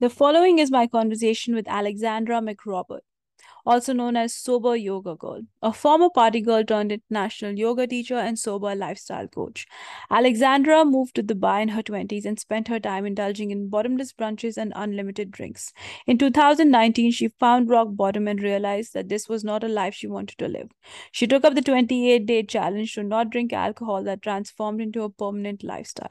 The following is my conversation with Alexandra McRobert, also known as Sober Yoga Girl, a former party girl turned international yoga teacher and sober lifestyle coach. Alexandra moved to Dubai in her 20s and spent her time indulging in bottomless brunches and unlimited drinks. In 2019, she found rock bottom and realized that this was not a life she wanted to live. She took up the 28 day challenge to not drink alcohol that transformed into a permanent lifestyle.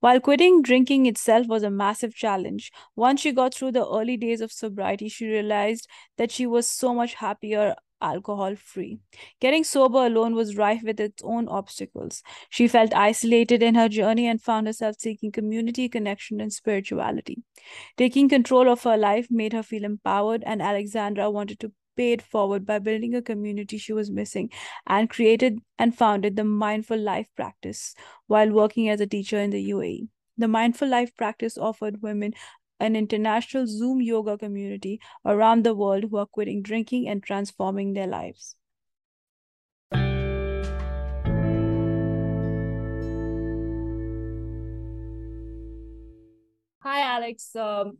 While quitting drinking itself was a massive challenge, once she got through the early days of sobriety, she realized that she was so much happier alcohol free. Getting sober alone was rife with its own obstacles. She felt isolated in her journey and found herself seeking community, connection, and spirituality. Taking control of her life made her feel empowered, and Alexandra wanted to paid forward by building a community she was missing and created and founded the Mindful Life Practice while working as a teacher in the UAE. The Mindful Life Practice offered women an international Zoom yoga community around the world who are quitting drinking and transforming their lives. Hi, Alex. Um,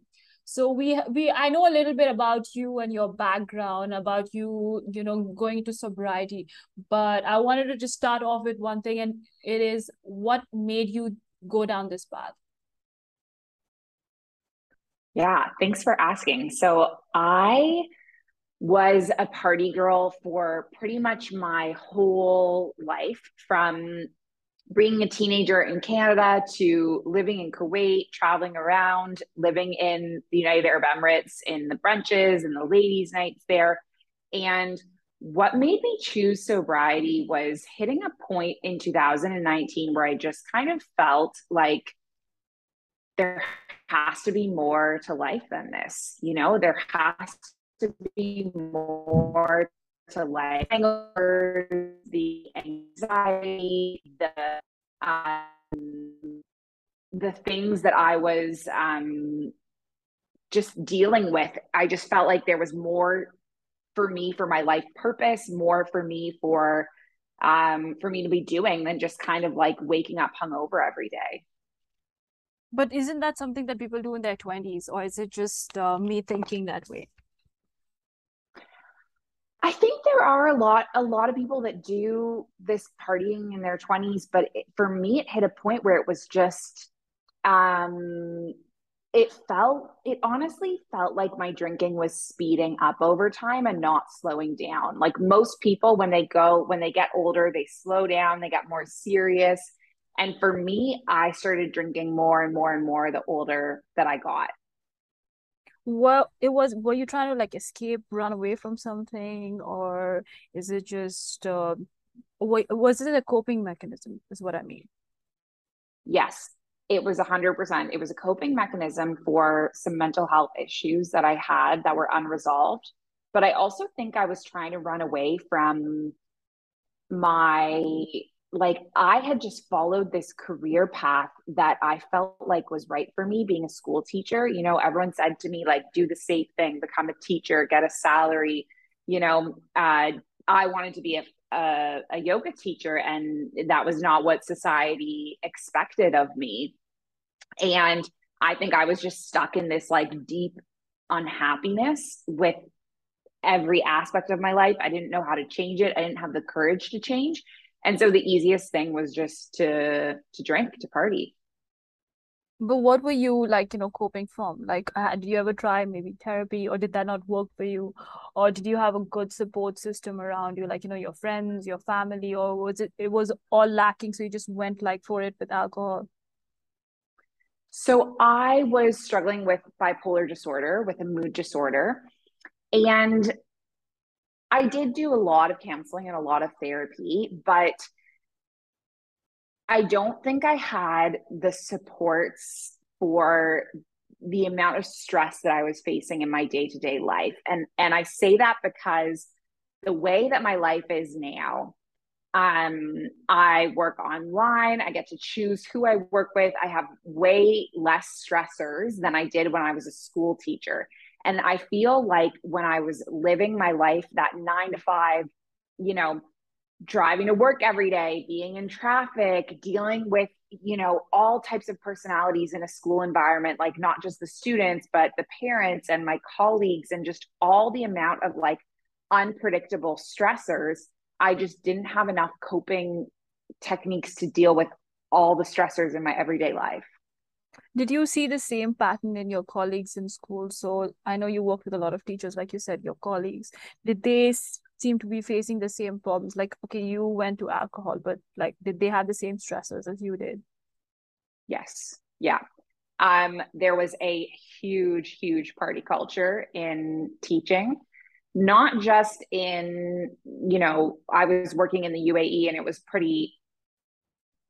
so we we i know a little bit about you and your background about you you know going into sobriety but i wanted to just start off with one thing and it is what made you go down this path? Yeah thanks for asking. So i was a party girl for pretty much my whole life from being a teenager in Canada to living in Kuwait, traveling around, living in the United Arab Emirates in the brunches and the ladies' nights there. And what made me choose sobriety was hitting a point in 2019 where I just kind of felt like there has to be more to life than this. You know, there has to be more to like hangover, the anxiety, the um, the things that I was um, just dealing with. I just felt like there was more for me for my life purpose, more for me for um, for me to be doing than just kind of like waking up hungover every day. But isn't that something that people do in their twenties, or is it just uh, me thinking that way? I think there are a lot a lot of people that do this partying in their 20s, but it, for me it hit a point where it was just um it felt it honestly felt like my drinking was speeding up over time and not slowing down. Like most people when they go when they get older, they slow down, they get more serious. And for me, I started drinking more and more and more the older that I got what it was were you trying to like escape run away from something or is it just uh was it a coping mechanism is what i mean? Yes it was 100% it was a coping mechanism for some mental health issues that i had that were unresolved. But i also think i was trying to run away from my like I had just followed this career path that I felt like was right for me being a school teacher. You know, everyone said to me, like, do the safe thing, become a teacher, get a salary. You know, uh, I wanted to be a, a, a yoga teacher, and that was not what society expected of me. And I think I was just stuck in this like deep unhappiness with every aspect of my life. I didn't know how to change it, I didn't have the courage to change and so the easiest thing was just to to drink to party. But what were you like you know coping from? Like uh, did you ever try maybe therapy or did that not work for you? Or did you have a good support system around you like you know your friends your family or was it it was all lacking so you just went like for it with alcohol? So i was struggling with bipolar disorder with a mood disorder. And I did do a lot of counseling and a lot of therapy, but I don't think I had the supports for the amount of stress that I was facing in my day-to-day life. And and I say that because the way that my life is now, um, I work online, I get to choose who I work with. I have way less stressors than I did when I was a school teacher. And I feel like when I was living my life, that nine to five, you know, driving to work every day, being in traffic, dealing with, you know, all types of personalities in a school environment, like not just the students, but the parents and my colleagues, and just all the amount of like unpredictable stressors. I just didn't have enough coping techniques to deal with all the stressors in my everyday life. Did you see the same pattern in your colleagues in school? So I know you worked with a lot of teachers, like you said, your colleagues. Did they seem to be facing the same problems? Like, okay, you went to alcohol, but like, did they have the same stressors as you did? Yes. Yeah. Um, there was a huge, huge party culture in teaching, not just in, you know, I was working in the UAE and it was pretty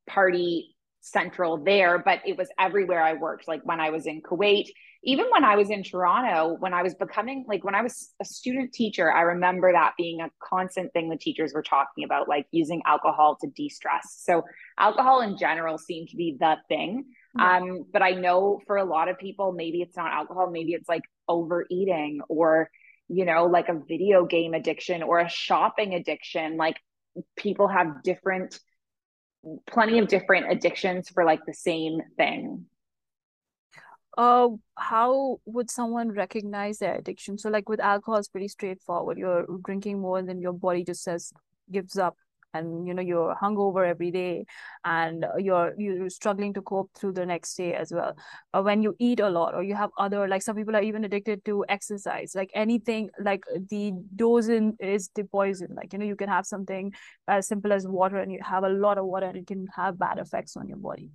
party central there, but it was everywhere I worked. Like when I was in Kuwait, even when I was in Toronto, when I was becoming like when I was a student teacher, I remember that being a constant thing the teachers were talking about, like using alcohol to de stress. So, alcohol in general seemed to be the thing. Yeah. Um, but I know for a lot of people, maybe it's not alcohol, maybe it's like overeating or, you know, like a video game addiction or a shopping addiction. Like people have different plenty of different addictions for like the same thing. Uh how would someone recognize their addiction? So like with alcohol it's pretty straightforward. You're drinking more than your body just says gives up and you know you're hungover every day and you're you're struggling to cope through the next day as well uh, when you eat a lot or you have other like some people are even addicted to exercise like anything like the dose in is the poison like you know you can have something as simple as water and you have a lot of water and it can have bad effects on your body.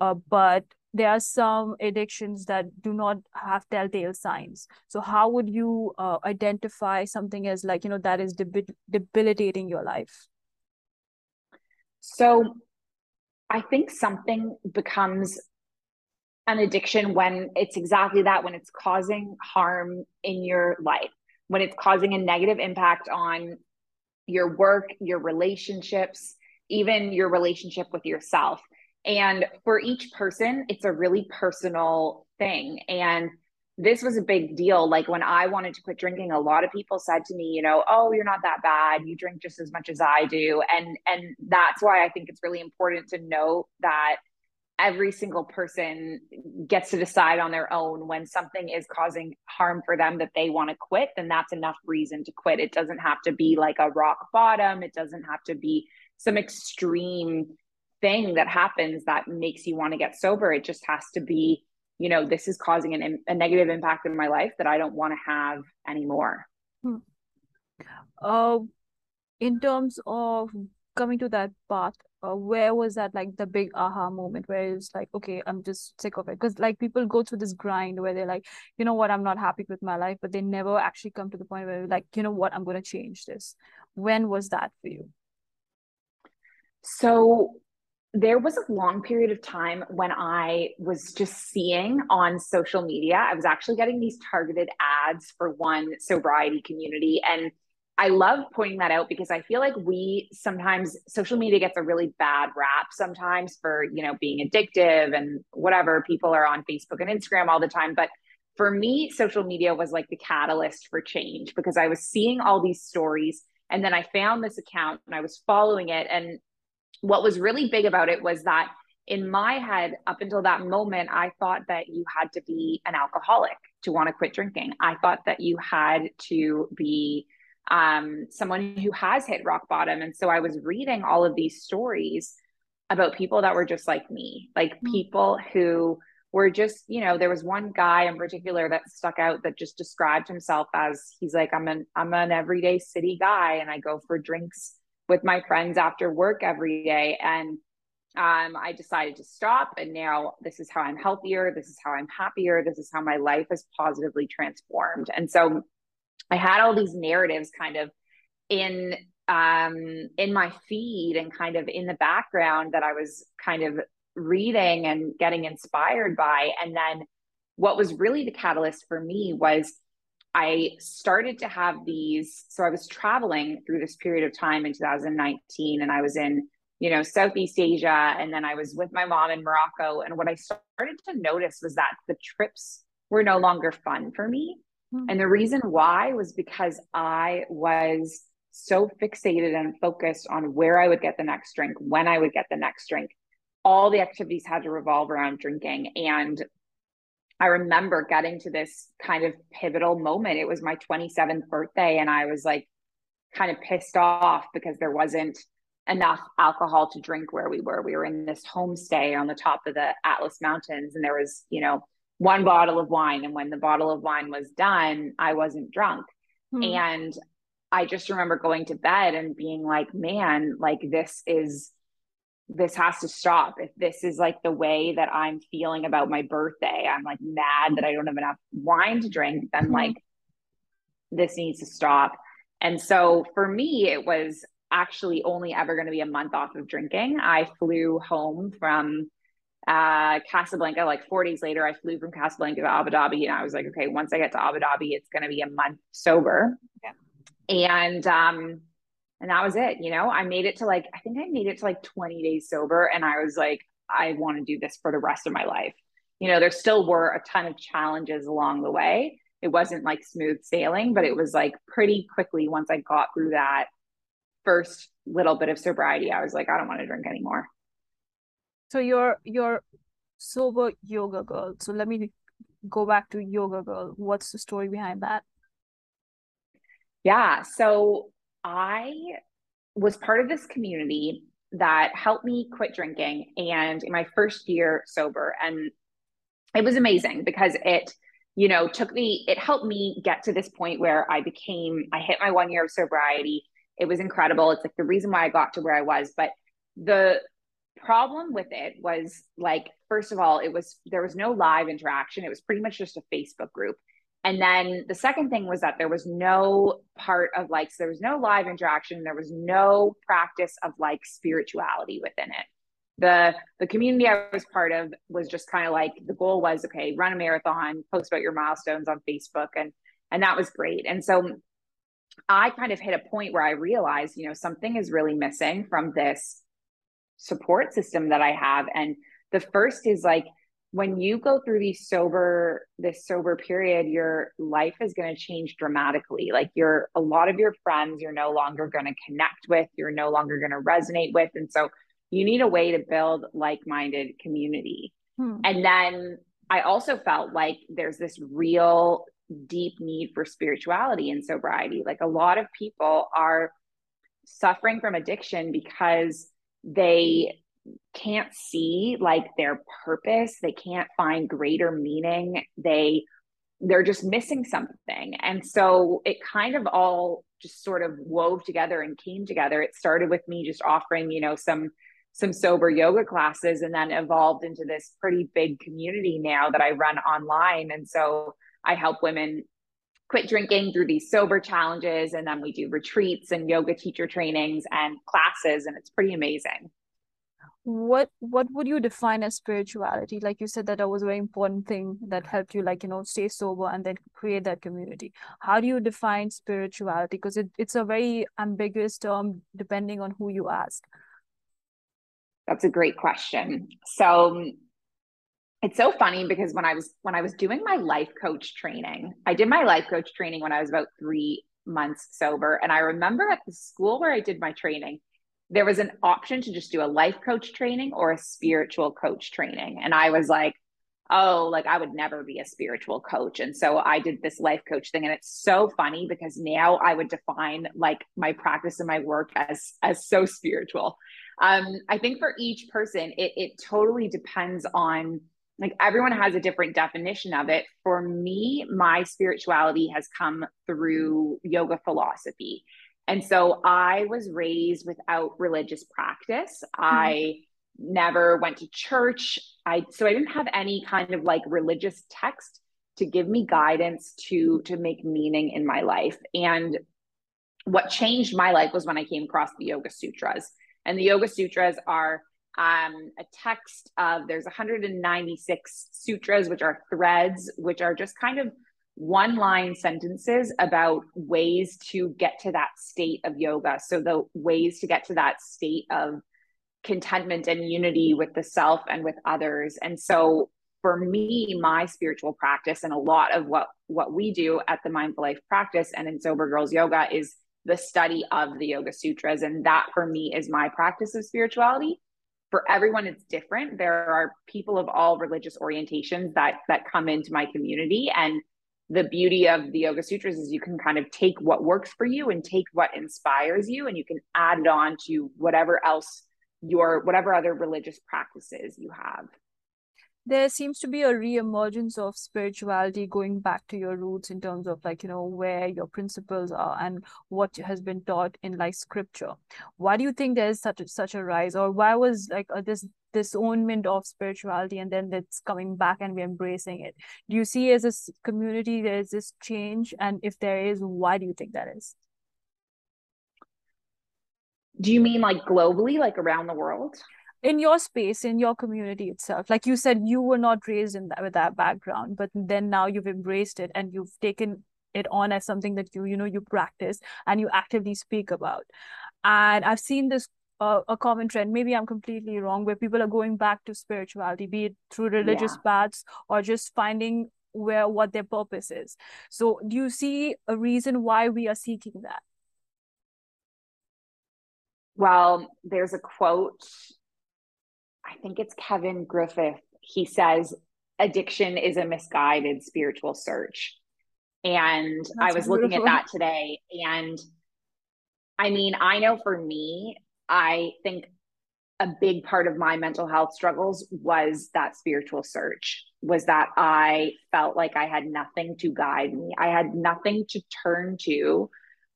Uh, but there are some addictions that do not have telltale signs. So how would you uh, identify something as like you know that is debil- debilitating your life so I think something becomes an addiction when it's exactly that, when it's causing harm in your life, when it's causing a negative impact on your work, your relationships, even your relationship with yourself. And for each person, it's a really personal thing. And this was a big deal. Like when I wanted to quit drinking, a lot of people said to me, you know, oh, you're not that bad. You drink just as much as I do. And and that's why I think it's really important to know that every single person gets to decide on their own when something is causing harm for them that they want to quit, then that's enough reason to quit. It doesn't have to be like a rock bottom. It doesn't have to be some extreme thing that happens that makes you want to get sober. It just has to be you know, this is causing an, a negative impact in my life that I don't want to have anymore. Hmm. Uh, in terms of coming to that path, uh, where was that like the big aha moment where it's like, okay, I'm just sick of it? Because like people go through this grind where they're like, you know what, I'm not happy with my life, but they never actually come to the point where like, you know what, I'm going to change this. When was that for you? So there was a long period of time when I was just seeing on social media, I was actually getting these targeted ads for one sobriety community. And I love pointing that out because I feel like we sometimes social media gets a really bad rap sometimes for, you know, being addictive and whatever. People are on Facebook and Instagram all the time. But for me, social media was like the catalyst for change because I was seeing all these stories. And then I found this account and I was following it. And what was really big about it was that in my head, up until that moment, I thought that you had to be an alcoholic to want to quit drinking. I thought that you had to be um, someone who has hit rock bottom. And so I was reading all of these stories about people that were just like me, like mm-hmm. people who were just, you know, there was one guy in particular that stuck out that just described himself as he's like, I'm an I'm an everyday city guy and I go for drinks with my friends after work every day. And um, I decided to stop. And now this is how I'm healthier. This is how I'm happier. This is how my life is positively transformed. And so I had all these narratives kind of in um in my feed and kind of in the background that I was kind of reading and getting inspired by and then what was really the catalyst for me was I started to have these. So I was traveling through this period of time in 2019, and I was in, you know, Southeast Asia, and then I was with my mom in Morocco. And what I started to notice was that the trips were no longer fun for me. Mm-hmm. And the reason why was because I was so fixated and focused on where I would get the next drink, when I would get the next drink. All the activities had to revolve around drinking. And I remember getting to this kind of pivotal moment. It was my 27th birthday, and I was like kind of pissed off because there wasn't enough alcohol to drink where we were. We were in this homestay on the top of the Atlas Mountains, and there was, you know, one bottle of wine. And when the bottle of wine was done, I wasn't drunk. Hmm. And I just remember going to bed and being like, man, like this is this has to stop. If this is like the way that I'm feeling about my birthday, I'm like mad that I don't have enough wine to drink, then mm-hmm. like this needs to stop. And so for me, it was actually only ever going to be a month off of drinking. I flew home from uh, Casablanca, like four days later, I flew from Casablanca to Abu Dhabi. And I was like, okay, once I get to Abu Dhabi, it's going to be a month sober. Yeah. And, um, and that was it. You know, I made it to like, I think I made it to like 20 days sober. And I was like, I want to do this for the rest of my life. You know, there still were a ton of challenges along the way. It wasn't like smooth sailing, but it was like pretty quickly once I got through that first little bit of sobriety, I was like, I don't want to drink anymore. So you're you're sober yoga girl. So let me go back to yoga girl. What's the story behind that? Yeah. So I was part of this community that helped me quit drinking and in my first year sober. And it was amazing because it you know took me it helped me get to this point where i became i hit my one year of sobriety. It was incredible. It's like the reason why i got to where i was. But the problem with it was like first of all it was there was no live interaction. It was pretty much just a facebook group and then the second thing was that there was no part of like, so there was no live interaction. There was no practice of like spirituality within it. The the community I was part of was just kind of like the goal was okay, run a marathon, post about your milestones on Facebook, and and that was great. And so I kind of hit a point where I realized, you know, something is really missing from this support system that I have. And the first is like when you go through these sober this sober period your life is going to change dramatically. Like you're a lot of your friends you're no longer going to connect with you're no longer going to resonate with and so you need a way to build like-minded community. Hmm. and then i also felt like there's this real deep need for spirituality and sobriety. Like a lot of people are suffering from addiction because they can't see like their purpose they can't find greater meaning they they're just missing something. And so it kind of all just sort of wove together and came together. It started with me just offering you know some some sober yoga classes and then evolved into this pretty big community now that I run online. And so I help women quit drinking through these sober challenges and then we do retreats and yoga teacher trainings and classes and it's pretty amazing what what would you define as spirituality? Like you said that that was a very important thing that helped you like you know stay sober and then create that community. How do you define spirituality? Because it, it's a very ambiguous term depending on who you ask. That's a great question. So it's so funny because when i was when i was doing my life coach training i did my life coach training when i was about three months sober. And i remember at the school where i did my training there was an option to just do a life coach training or a spiritual coach training. And I was like, oh, like I would never be a spiritual coach. And so I did this life coach thing. And it's so funny because now I would define like my practice and my work as as so spiritual. Um, I think for each person, it it totally depends on like everyone has a different definition of it. For me, my spirituality has come through yoga philosophy. And so I was raised without religious practice. Mm-hmm. I never went to church. I so I didn't have any kind of like religious text to give me guidance to to make meaning in my life. And what changed my life was when I came across the Yoga Sutras. And the Yoga Sutras are um, a text of there's 196 sutras, which are threads, which are just kind of one line sentences about ways to get to that state of yoga. So, the ways to get to that state of contentment and unity with the self and with others. And so, for me, my spiritual practice and a lot of what what we do at the Mindful Life practice and in Sober Girls Yoga is the study of the Yoga Sutras. And that for me is my practice of spirituality. For everyone, it's different. There are people of all religious orientations that that come into my community. And the beauty of the Yoga Sutras is you can kind of take what works for you and take what inspires you, and you can add it on to whatever else your whatever other religious practices you have. There seems to be a re-emergence of spirituality going back to your roots in terms of like you know where your principles are and what has been taught in like scripture. Why do you think there's such a, such a rise or why was like uh, this disownment of spirituality and then it's coming back and we're embracing it. Do you see as a community there's this change? And if there is why do you think that is? Do you mean like globally like around the world? In your space in your community itself. Like you said you were not raised in that with that background but then now you've embraced it and you've taken it on as something that you you know you practice and you actively speak about. And i've seen this uh, a common trend maybe i'm completely wrong where people are going back to spirituality be it through religious yeah. paths or just finding where what their purpose is so do you see a reason why we are seeking that well there's a quote I think it's Kevin Griffin. He says addiction is a misguided spiritual search. And That's I was beautiful. looking at that today. And I mean, I know for me, I think a big part of my mental health struggles was that spiritual search, was that I felt like I had nothing to guide me. I had nothing to turn to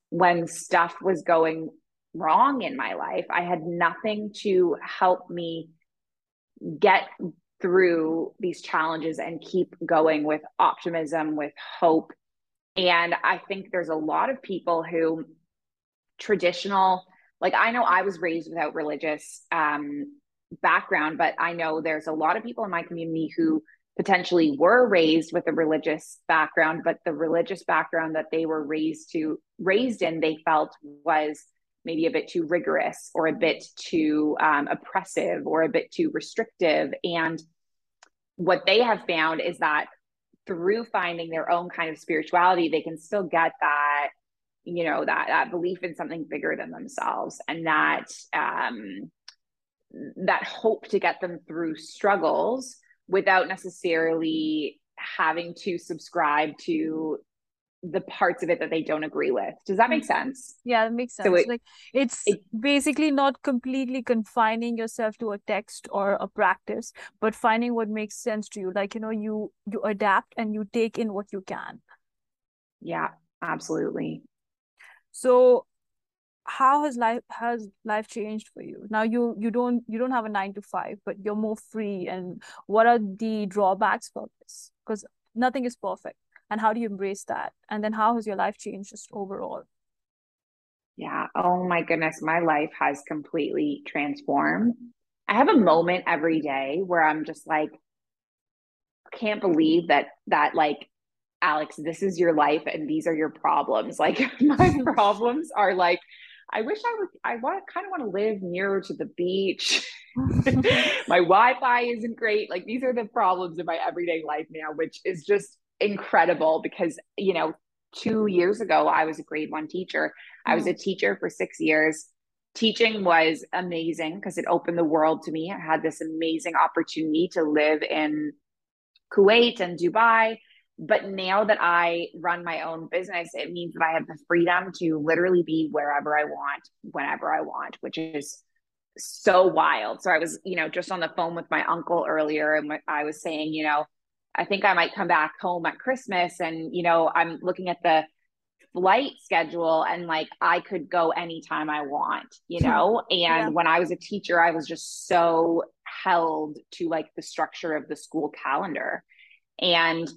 when stuff was going wrong in my life. I had nothing to help me get through these challenges and keep going with optimism, with hope. And I think there's a lot of people who traditional, like I know I was raised without religious um, background, but I know there's a lot of people in my community who potentially were raised with a religious background, but the religious background that they were raised to raised in, they felt was maybe a bit too rigorous or a bit too um, oppressive or a bit too restrictive. And what they have found is that through finding their own kind of spirituality, they can still get that, you know, that that belief in something bigger than themselves and that um, that hope to get them through struggles without necessarily having to subscribe to the parts of it that they don't agree with. Does that make mm. sense? Yeah, it makes sense. So it, like it's it, basically not completely confining yourself to a text or a practice, but finding what makes sense to you. Like, you know, you you adapt and you take in what you can. Yeah, absolutely. So how has life has life changed for you? Now you you don't you don't have a 9 to 5 but you're more free and what are the drawbacks for this? Because nothing is perfect and how do you embrace that? And then how has your life changed just overall? Yeah oh my goodness my life has completely transformed. I have a moment every day where i'm just like can't believe that that like alex this is your life and these are your problems like my problems are like I wish I would. I want kind of want to live nearer to the beach. my Wi-Fi isn't great. Like these are the problems in my everyday life now, which is just incredible because, you know, two years ago, I was a grade one teacher. I was a mm. teacher for six years. Teaching was amazing because it opened the world to me. I had this amazing opportunity to live in Kuwait and Dubai. But now that I run my own business, it means that I have the freedom to literally be wherever I want, whenever I want, which is so wild. So I was, you know, just on the phone with my uncle earlier, and I was saying, you know, I think I might come back home at Christmas and, you know, I'm looking at the flight schedule and like I could go anytime I want, you hmm. know? And yeah. when I was a teacher, I was just so held to like the structure of the school calendar. And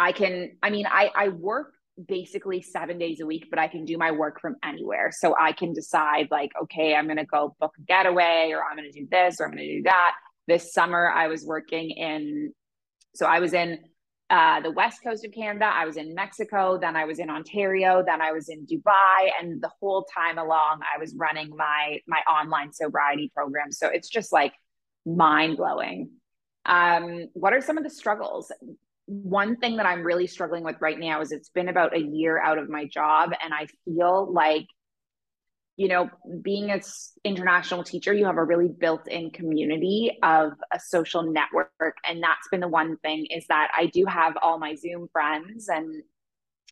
I can, I mean, I, I work basically seven days a week, but I can do my work from anywhere. So I can decide, like, okay, I'm going to go book a getaway or I'm going to do this or I'm going to do that. This summer, I was working in so I was in uh, the west coast of Canada. I was in Mexico. Then I was in Ontario. Then I was in Dubai. And the whole time along, I was running my my online sobriety program. So it's just like mind blowing. Um, what are some of the struggles? One thing that I'm really struggling with right now is it's been about a year out of my job, and I feel like you know, being an international teacher, you have a really built-in community of a social network, and that's been the one thing is that I do have all my Zoom friends and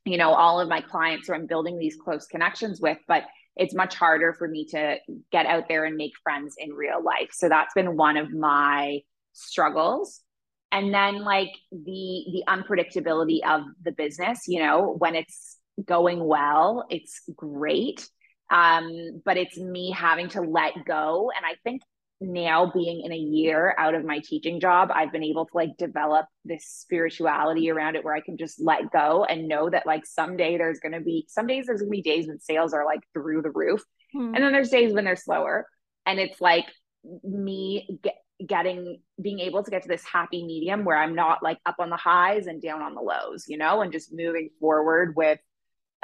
you know all of my clients who I'm building these close connections with, but it's much harder for me to get out there and make friends in real life. So that's been one of my struggles. And then like the the unpredictability of the business, you know, when it's going well, it's great. Um, but it's me having to let go. And I think now being in a year out of my teaching job, I've been able to like develop this spirituality around it where I can just let go and know that like someday there's going to be some days there's going to be days when sales are like through the roof. Hmm. And then there's days when they're slower. And it's like me get, getting being able to get to this happy medium where I'm not like up on the highs and down on the lows, you know, and just moving forward with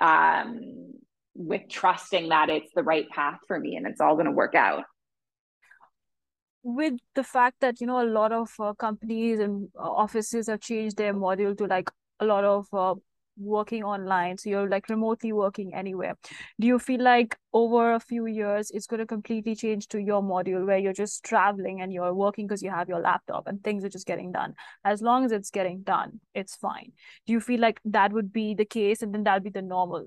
um with trusting that it's the right path for me and it's all going to work out. With the fact that you know a lot of uh, companies and uh, offices have changed their model to like a lot of uh, working online so you're like remotely working anywhere do you feel like over a few years it's going to completely change to your module where you're just traveling and you're working because you have your laptop and things are just getting done as long as it's getting done it's fine do you feel like that would be the case and then that'd be the normal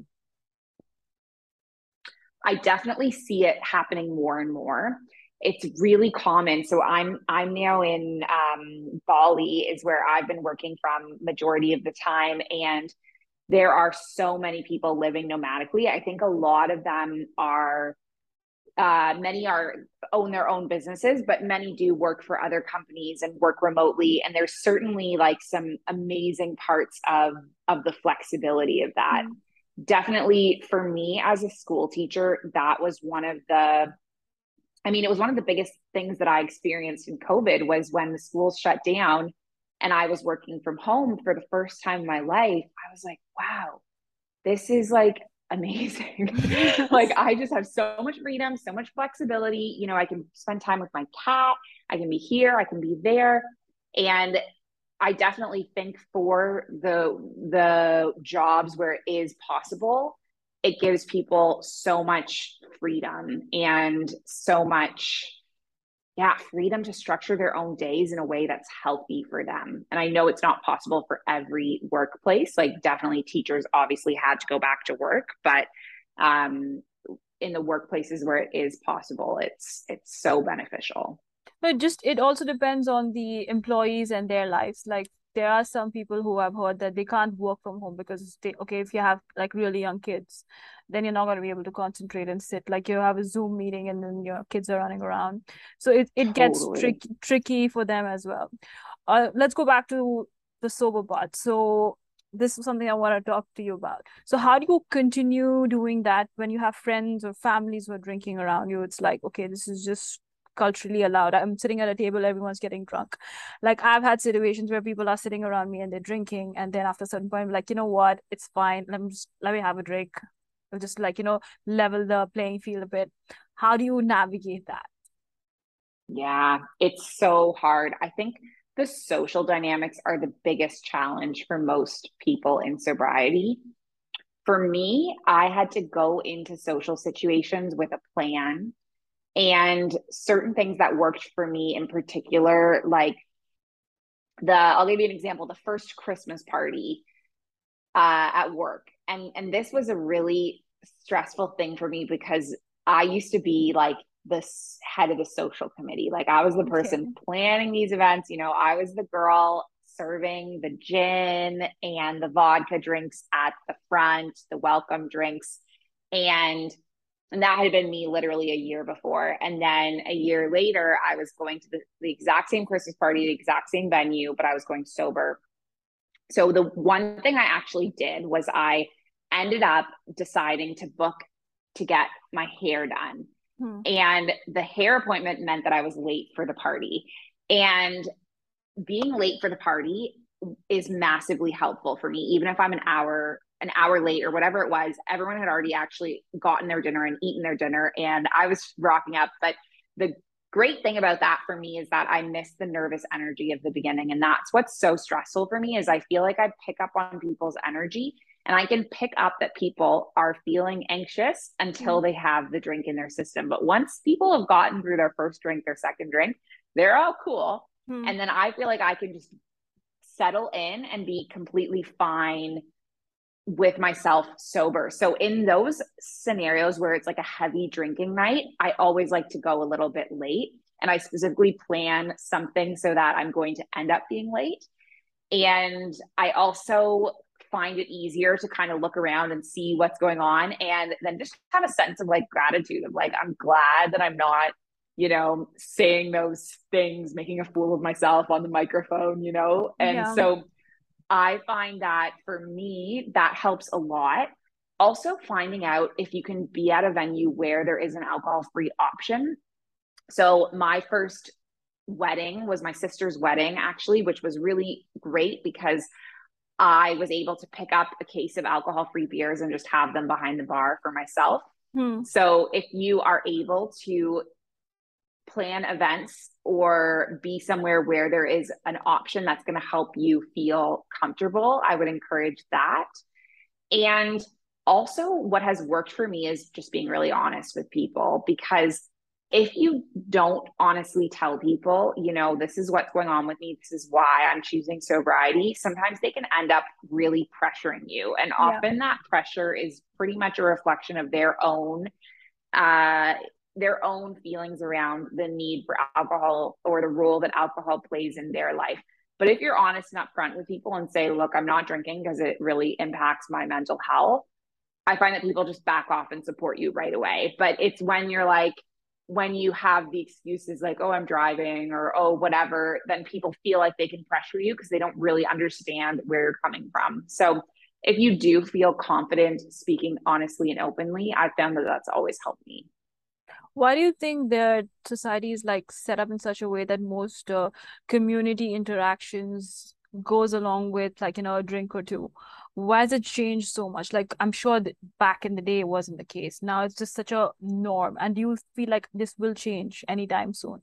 I definitely see it happening more and more. It's really common. So I'm I'm now in um, Bali is where I've been working from majority of the time, and there are so many people living nomadically. I think a lot of them are uh, many are own their own businesses, but many do work for other companies and work remotely. And there's certainly like some amazing parts of of the flexibility of that. Mm-hmm definitely for me as a school teacher, that was one of the I mean, it was one of the biggest things that I experienced in COVID was when the schools shut down and I was working from home for the first time in my life. I was like, wow, this is like amazing. like I just have so much freedom, so much flexibility. You know, I can spend time with my cat, I can be here, I can be there. And I definitely think for the the jobs where it is possible, it gives people so much freedom and so much yeah, freedom to structure their own days in a way that's healthy for them. And I know it's not possible for every workplace. Like definitely teachers obviously had to go back to work, but um in the workplaces where it is possible, it's it's so beneficial but just it also depends on the employees and their lives like there are some people who I've heard that they can't work from home because they okay if you have like really young kids then you're not going to be able to concentrate and sit like you have a zoom meeting and then your kids are running around so it, it gets totally. tricky tricky for them as well uh, let's go back to the sober part so this is something I want to talk to you about. So, how do you continue doing that when you have friends or families who are drinking around you? It's like, okay, this is just culturally allowed. I'm sitting at a table, everyone's getting drunk. Like I've had situations where people are sitting around me and they're drinking, and then after a certain point, I'm like, you know what, it's fine. Let me just let me have a drink. Just like, you know, level the playing field a bit. How do you navigate that? Yeah, it's so hard. I think the social dynamics are the biggest challenge for most people in sobriety. For me, I had to go into social situations with a plan and certain things that worked for me in particular like the i'll give you an example the first christmas party uh, at work and and this was a really stressful thing for me because i used to be like the head of the social committee like i was the person okay. planning these events you know i was the girl serving the gin and the vodka drinks at the front the welcome drinks and and that had been me literally a year before. And then a year later, I was going to the, the exact same Christmas party, the exact same venue, but I was going sober. So the one thing I actually did was I ended up deciding to book to get my hair done. Hmm. And the hair appointment meant that I was late for the party. And being late for the party is massively helpful for me, even if I'm an hour an hour late or whatever it was, everyone had already actually gotten their dinner and eaten their dinner. And I was rocking up. But the great thing about that for me is that I miss the nervous energy of the beginning. And that's what's so stressful for me is I feel like I pick up on people's energy And I can pick up that people are feeling anxious until mm. they have the drink in their system. But once people have gotten through their first drink, their second drink, they're all cool. Mm. And then I feel like I can just settle in and be completely fine with myself sober. So in those scenarios where it's like a heavy drinking night, I always like to go a little bit late and I specifically plan something so that I'm going to end up being late. And I also find it easier to kind of look around and see what's going on and then just have a sense of like gratitude of like I'm glad that I'm not you know saying those things making a fool of myself on the microphone you know and yeah. so I find that for me, that helps a lot. Also, finding out if you can be at a venue where there is an alcohol free option. So, my first wedding was my sister's wedding, actually, which was really great because I was able to pick up a case of alcohol free beers and just have them behind the bar for myself. Hmm. So, if you are able to plan events or be somewhere where there is an option that's going to help you feel comfortable, I would encourage that. And also, what has worked for me is just being really honest with people because if you don't honestly tell people, you know, this is what's going on with me, this is why I'm choosing sobriety, sometimes they can end up really pressuring you. And often yeah. that pressure is pretty much a reflection of their own uh their own feelings around the need for alcohol or the role that alcohol plays in their life. But if you're honest and upfront with people and say, look, I'm not drinking because it really impacts my mental health, I find that people just back off and support you right away. But it's when you're like, when you have the excuses like, oh, I'm driving or oh, whatever, then people feel like they can pressure you because they don't really understand where you're coming from. So if you do feel confident speaking honestly and openly, I've found that that's always helped me why do you think that society is like set up in such a way that most uh, community interactions goes along with like you know a drink or two why has it changed so much? Like i'm sure back in the day it wasn't the case. Now it's just such a norm. And you feel like this will change anytime soon?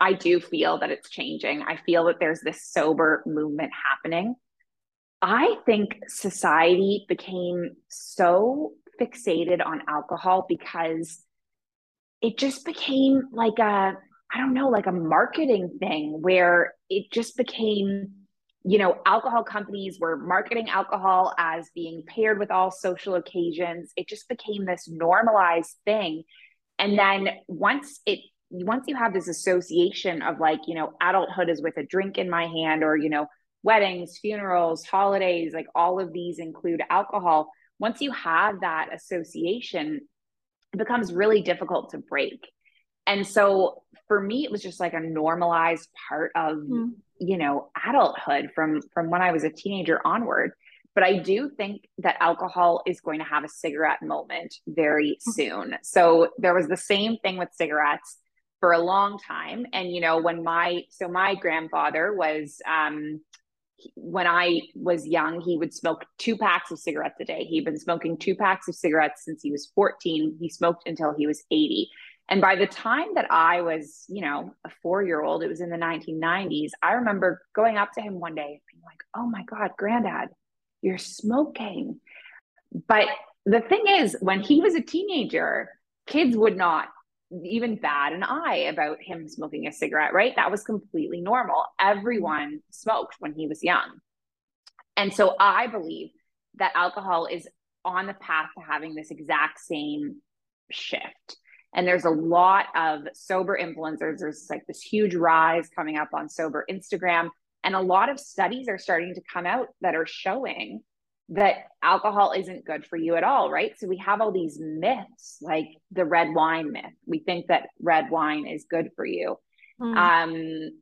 I do feel that it's changing. I feel that there's this sober movement happening. I think society became so fixated on alcohol because it just became like a I don't know, like a marketing thing where it just became, you know, alcohol companies were marketing alcohol as being paired with all social occasions. It just became this normalized thing. And then once it once you have this association of like, you know, adulthood is with a drink in my hand or, you know, weddings, funerals, holidays, like all of these include alcohol once you have that association, it becomes really difficult to break. And so for me, it was just like a normalized part of, mm. You know, adulthood from from when I was a teenager onward. But I do think that alcohol is going to have a cigarette moment very hmm. soon. So there was the same thing with cigarettes for a long time. And you know, when my so my grandfather was um when I was young, he would smoke two packs of cigarettes a day. He'd been smoking two packs of cigarettes since he was 14. He smoked until he was 80. And by the time that I was, you know, a four year old, it was in the 1990s. I remember going up to him one day and being like, oh my God, granddad, you're smoking. But the thing is, when he was a teenager, kids would not even bat an eye about him smoking a cigarette, right? That was completely normal. Everyone smoked when he was young. And so I believe that alcohol is on the path to having this exact same shift. And there's a lot of sober influencers. There's like this huge rise coming up on sober Instagram. And a lot of studies are starting to come out that are showing that alcohol isn't good for you at all, right? So we have all these myths, like the red wine myth. We think that red wine is good for you. Mm. Um,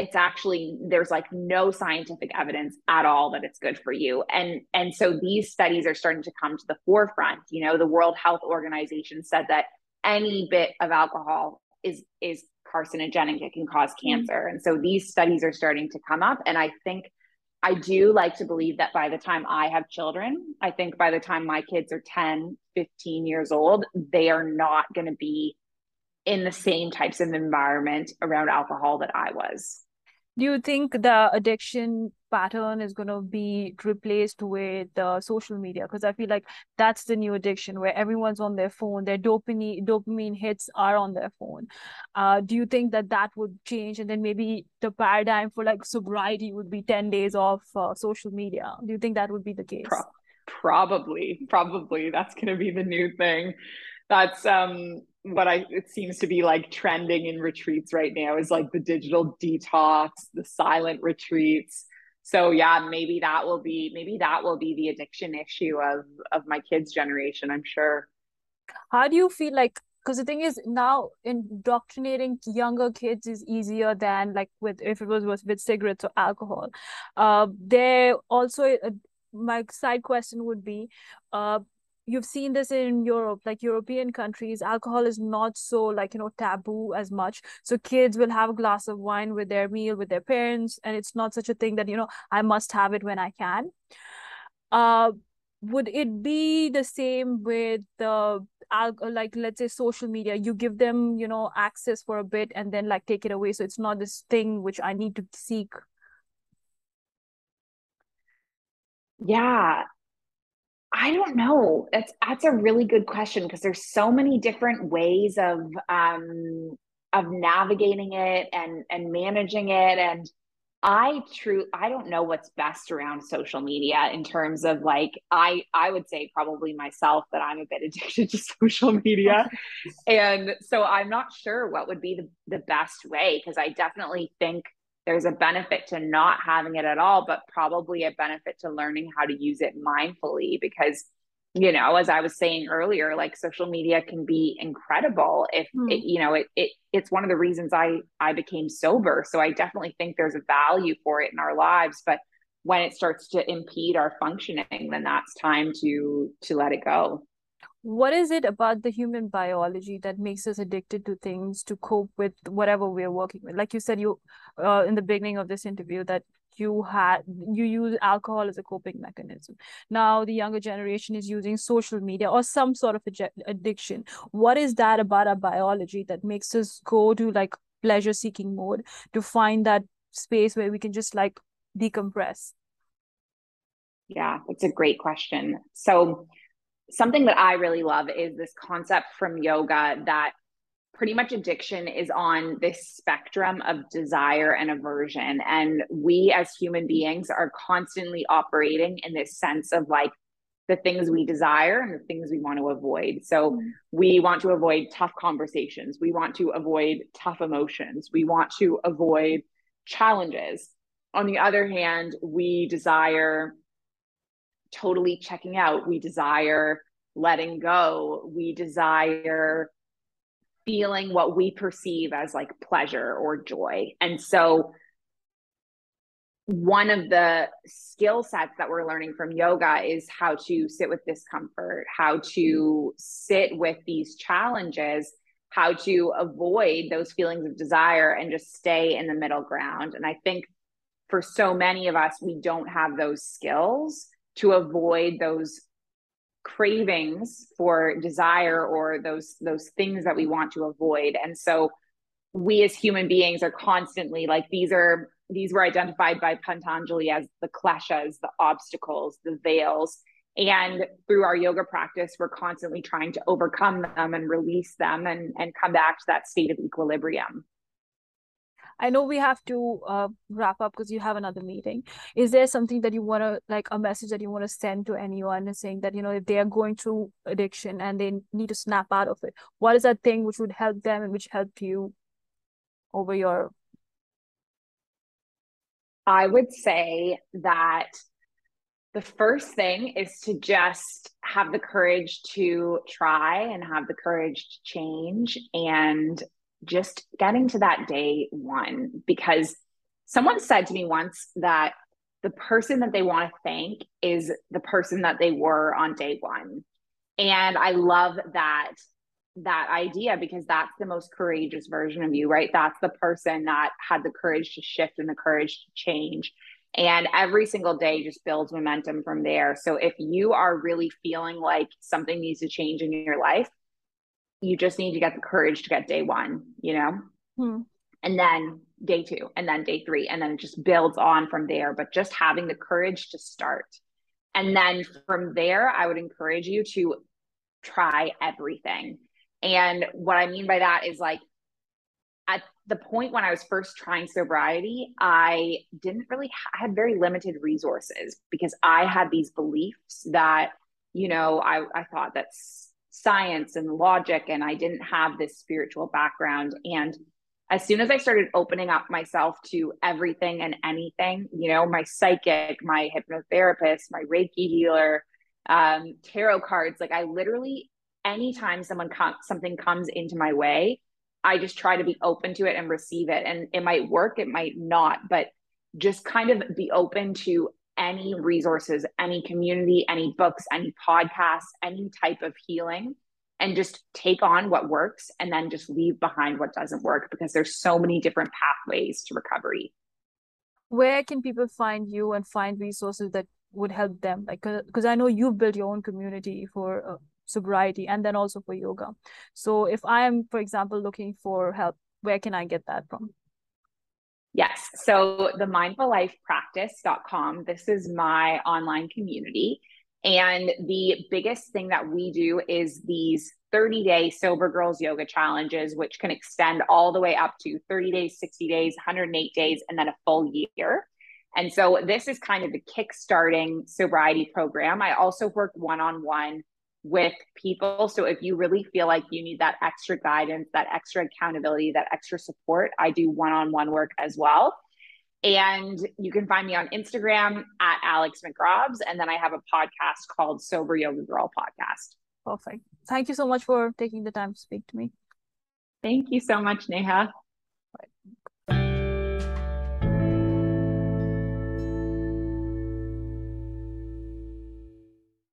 it's actually there's like no scientific evidence at all that it's good for you and and so these studies are starting to come to the forefront you know the world health organization said that any bit of alcohol is is carcinogenic it can cause mm. cancer and so these studies are starting to come up and i think I do like to believe that by the time I have children, I think by the time my kids are 10, 15 years old, they are not going to be in the same types of environment around alcohol that I was. Do you think the addiction pattern is going to be replaced with uh, social media? Because i feel like that's the new addiction where everyone's on their phone their dopamine dopamine hits are on their phone. Uh, do you think that that would change and then maybe the paradigm for like sobriety would be 10 days off uh, social media? Do you think that would be the case? Pro- probably probably that's going to be the new thing. That's um what I it seems to be like trending in retreats right now is like the digital detox, the silent retreats. So yeah, maybe that will be maybe that will be the addiction issue of of my kids' generation, I'm sure. How do you feel like because the thing is now indoctrinating younger kids is easier than like with if it was, was with cigarettes or alcohol. Uh, they also uh, my side question would be uh you've seen this in Europe, like European countries, alcohol is not so like, you know, taboo as much. So kids will have a glass of wine with their meal with their parents, and it's not such a thing that, you know, I must have it when I can. Uh, would it be the same with the like let's say social media you give them you know access for a bit and then like take it away so it's not this thing which i need to seek yeah I don't know. That's that's a really good question because there's so many different ways of um of navigating it and and managing it and I true I don't know what's best around social media in terms of like I I would say probably myself that I'm a bit addicted to social media. and so I'm not sure what would be the, the best way because I definitely think there's a benefit to not having it at all, but probably a benefit to learning how to use it mindfully because you know as i was saying earlier like social media can be incredible if mm. it, you know it, it it's one of the reasons i i became sober so i definitely think there's a value for it in our lives but when it starts to impede our functioning then that's time to to let it go what is it about the human biology that makes us addicted to things to cope with whatever we're working with? Like you said you uh, in the beginning of this interview that you had you use alcohol as a coping mechanism. Now the younger generation is using social media or some sort of addiction. What is that about our biology that makes us go to like pleasure seeking mode to find that space where we can just like decompress? Yeah it's a great question. So something that I really love is this concept from yoga that pretty much addiction is on this spectrum of desire and aversion. And we as human beings are constantly operating in this sense of like the things we desire and the things we want to avoid. So mm-hmm. we want to avoid tough conversations. We want to avoid tough emotions. We want to avoid challenges. On the other hand, we desire totally checking out. We desire letting go. We desire feeling what we perceive as like pleasure or joy. And so, one of the skill sets that we're learning from yoga is how to sit with discomfort, how to sit with these challenges, how to avoid those feelings of desire and just stay in the middle ground. And I think for so many of us, we don't have those skills to avoid those cravings for desire or those those things that we want to avoid and so we as human beings are constantly like these are these were identified by Patanjali as the kleshas, the obstacles, the veils. And through our yoga practice, we're constantly trying to overcome them and release them and, and come back to that state of equilibrium. I know we have to uh, wrap up because you have another meeting. Is there something that you want to like a message that you want to send to anyone saying that you know if they are going through addiction and they need to snap out of it, what is that thing which would help them and which helped you over your? I would say that the first thing is to just have the courage to try and have the courage to change and just getting to that day one because someone said to me once that the person that they want to thank is the person that they were on day one. And i love that that idea because that's the most courageous version of you right? That's the person that had the courage to shift and the courage to change. And every single day just builds momentum from there. So if you are really feeling like something needs to change in your life you just need to get the courage to get day one, you know? Hmm. And then day two, and then day three, and then it just builds on from there. But just having the courage to start. And then from there, I would encourage you to try everything. And what I mean by that is like at the point when I was first trying sobriety, I didn't really I had very limited resources because I had these beliefs that, you know, I, I thought that's science and logic, and I didn't have this spiritual background. And as soon as I started opening up myself to everything and anything, you know, my psychic, my hypnotherapist, my Reiki healer, um, tarot cards, like I literally, anytime someone comes, something comes into my way, I just try to be open to it and receive it. And it might work, it might not, but just kind of be open to any resources, any community, any books, any podcasts, any type of healing, and just take on what works and then just leave behind what doesn't work because there's so many different pathways to recovery. Where can people find you and find resources that would help them? Like, because I know you've built your own community for uh, sobriety and then also for yoga. So if I am, for example, looking for help, where can I get that from? Yes. So the mindfullifepractice.com, this is my online community. And the biggest thing that we do is these 30 day sober girls yoga challenges, which can extend all the way up to 30 days, 60 days, 108 days, and then a full year. And so this is kind of the kick-starting sobriety program. I also work one on one with people. So if you really feel like you need that extra guidance, that extra accountability, that extra support, I do one on one work as well. And you can find me on Instagram at Alex McRobs. And then I have a podcast called Sober Yoga Girl Podcast. Perfect. Thank you so much for taking the time to speak to me. Thank you so much, Neha.